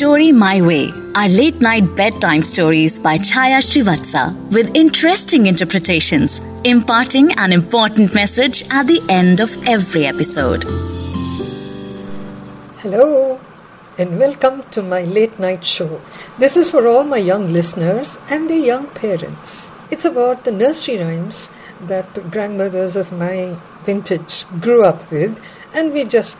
Story My Way are late night bedtime stories by Chaya Srivatsa with interesting interpretations, imparting an important message at the end of every episode. Hello, and welcome to my late night show. This is for all my young listeners and their young parents. It's about the nursery rhymes that the grandmothers of my vintage grew up with, and we just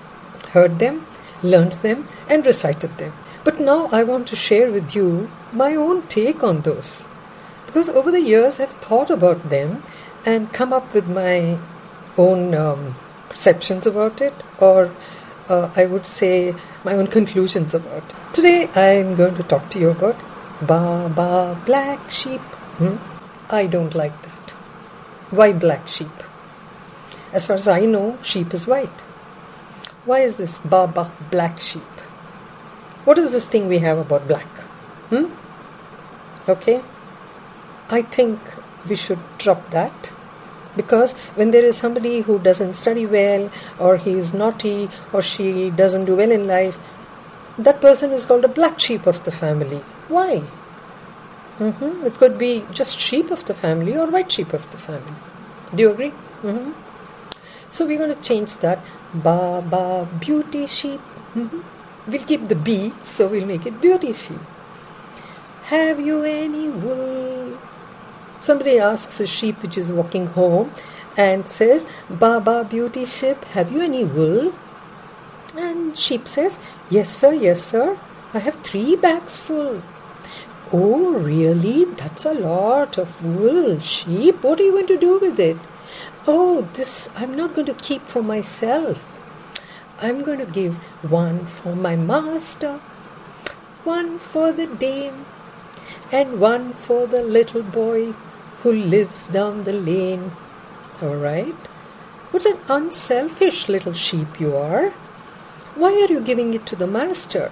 heard them, learned them, and recited them. But now I want to share with you my own take on those. Because over the years I've thought about them and come up with my own um, perceptions about it, or uh, I would say my own conclusions about it. Today I'm going to talk to you about Ba Ba Black Sheep. Hmm? I don't like that. Why black sheep? As far as I know, sheep is white. Why is this Baba black sheep? What is this thing we have about black? Hmm? Okay? I think we should drop that because when there is somebody who doesn't study well or he is naughty or she doesn't do well in life, that person is called a black sheep of the family. Why? Mm-hmm. It could be just sheep of the family or white sheep of the family. Do you agree? Mm-hmm. So we're going to change that. Ba ba beauty sheep. Mm-hmm. We'll keep the B, so we'll make it beauty sheep. Have you any wool? Somebody asks a sheep which is walking home and says, Ba ba beauty sheep, have you any wool? And sheep says, Yes, sir, yes, sir. I have three bags full. Oh, really? That's a lot of wool, sheep. What are you going to do with it? Oh, this I'm not going to keep for myself. I'm going to give one for my master, one for the dame, and one for the little boy who lives down the lane. All right? What an unselfish little sheep you are. Why are you giving it to the master?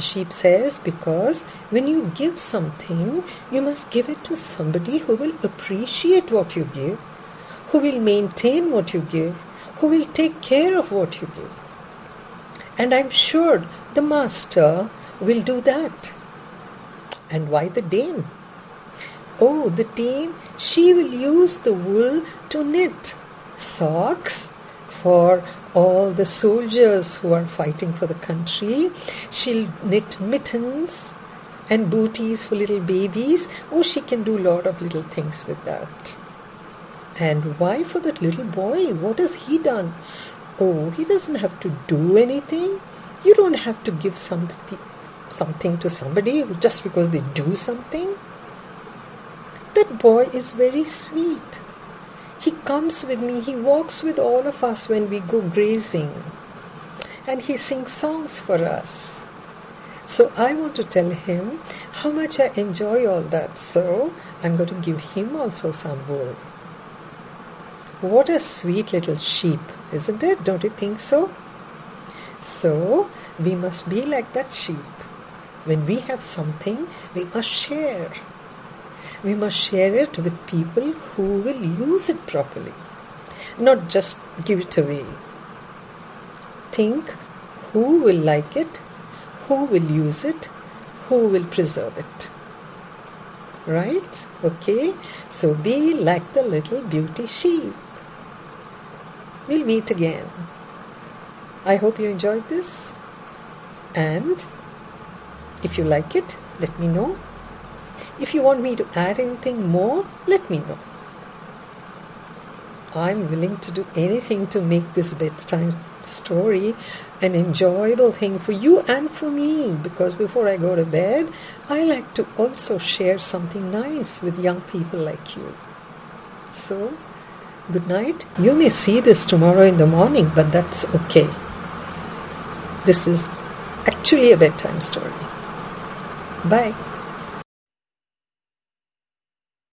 The sheep says, Because when you give something, you must give it to somebody who will appreciate what you give, who will maintain what you give, who will take care of what you give. And I'm sure the master will do that. And why the dame? Oh, the dame, she will use the wool to knit socks for all the soldiers who are fighting for the country. She'll knit mittens and booties for little babies. Oh, she can do a lot of little things with that. And why for that little boy? What has he done? Oh, he doesn't have to do anything. You don't have to give something, something to somebody just because they do something. That boy is very sweet. He comes with me, he walks with all of us when we go grazing, and he sings songs for us. So I want to tell him how much I enjoy all that. So I'm going to give him also some wool. What a sweet little sheep, isn't it? Don't you think so? So, we must be like that sheep. When we have something, we must share. We must share it with people who will use it properly, not just give it away. Think who will like it, who will use it, who will preserve it. Right? Okay? So be like the little beauty sheep. We'll meet again. I hope you enjoyed this. And if you like it, let me know. If you want me to add anything more, let me know. I'm willing to do anything to make this bedtime story an enjoyable thing for you and for me because before I go to bed, I like to also share something nice with young people like you. So, good night. You may see this tomorrow in the morning, but that's okay. This is actually a bedtime story. Bye.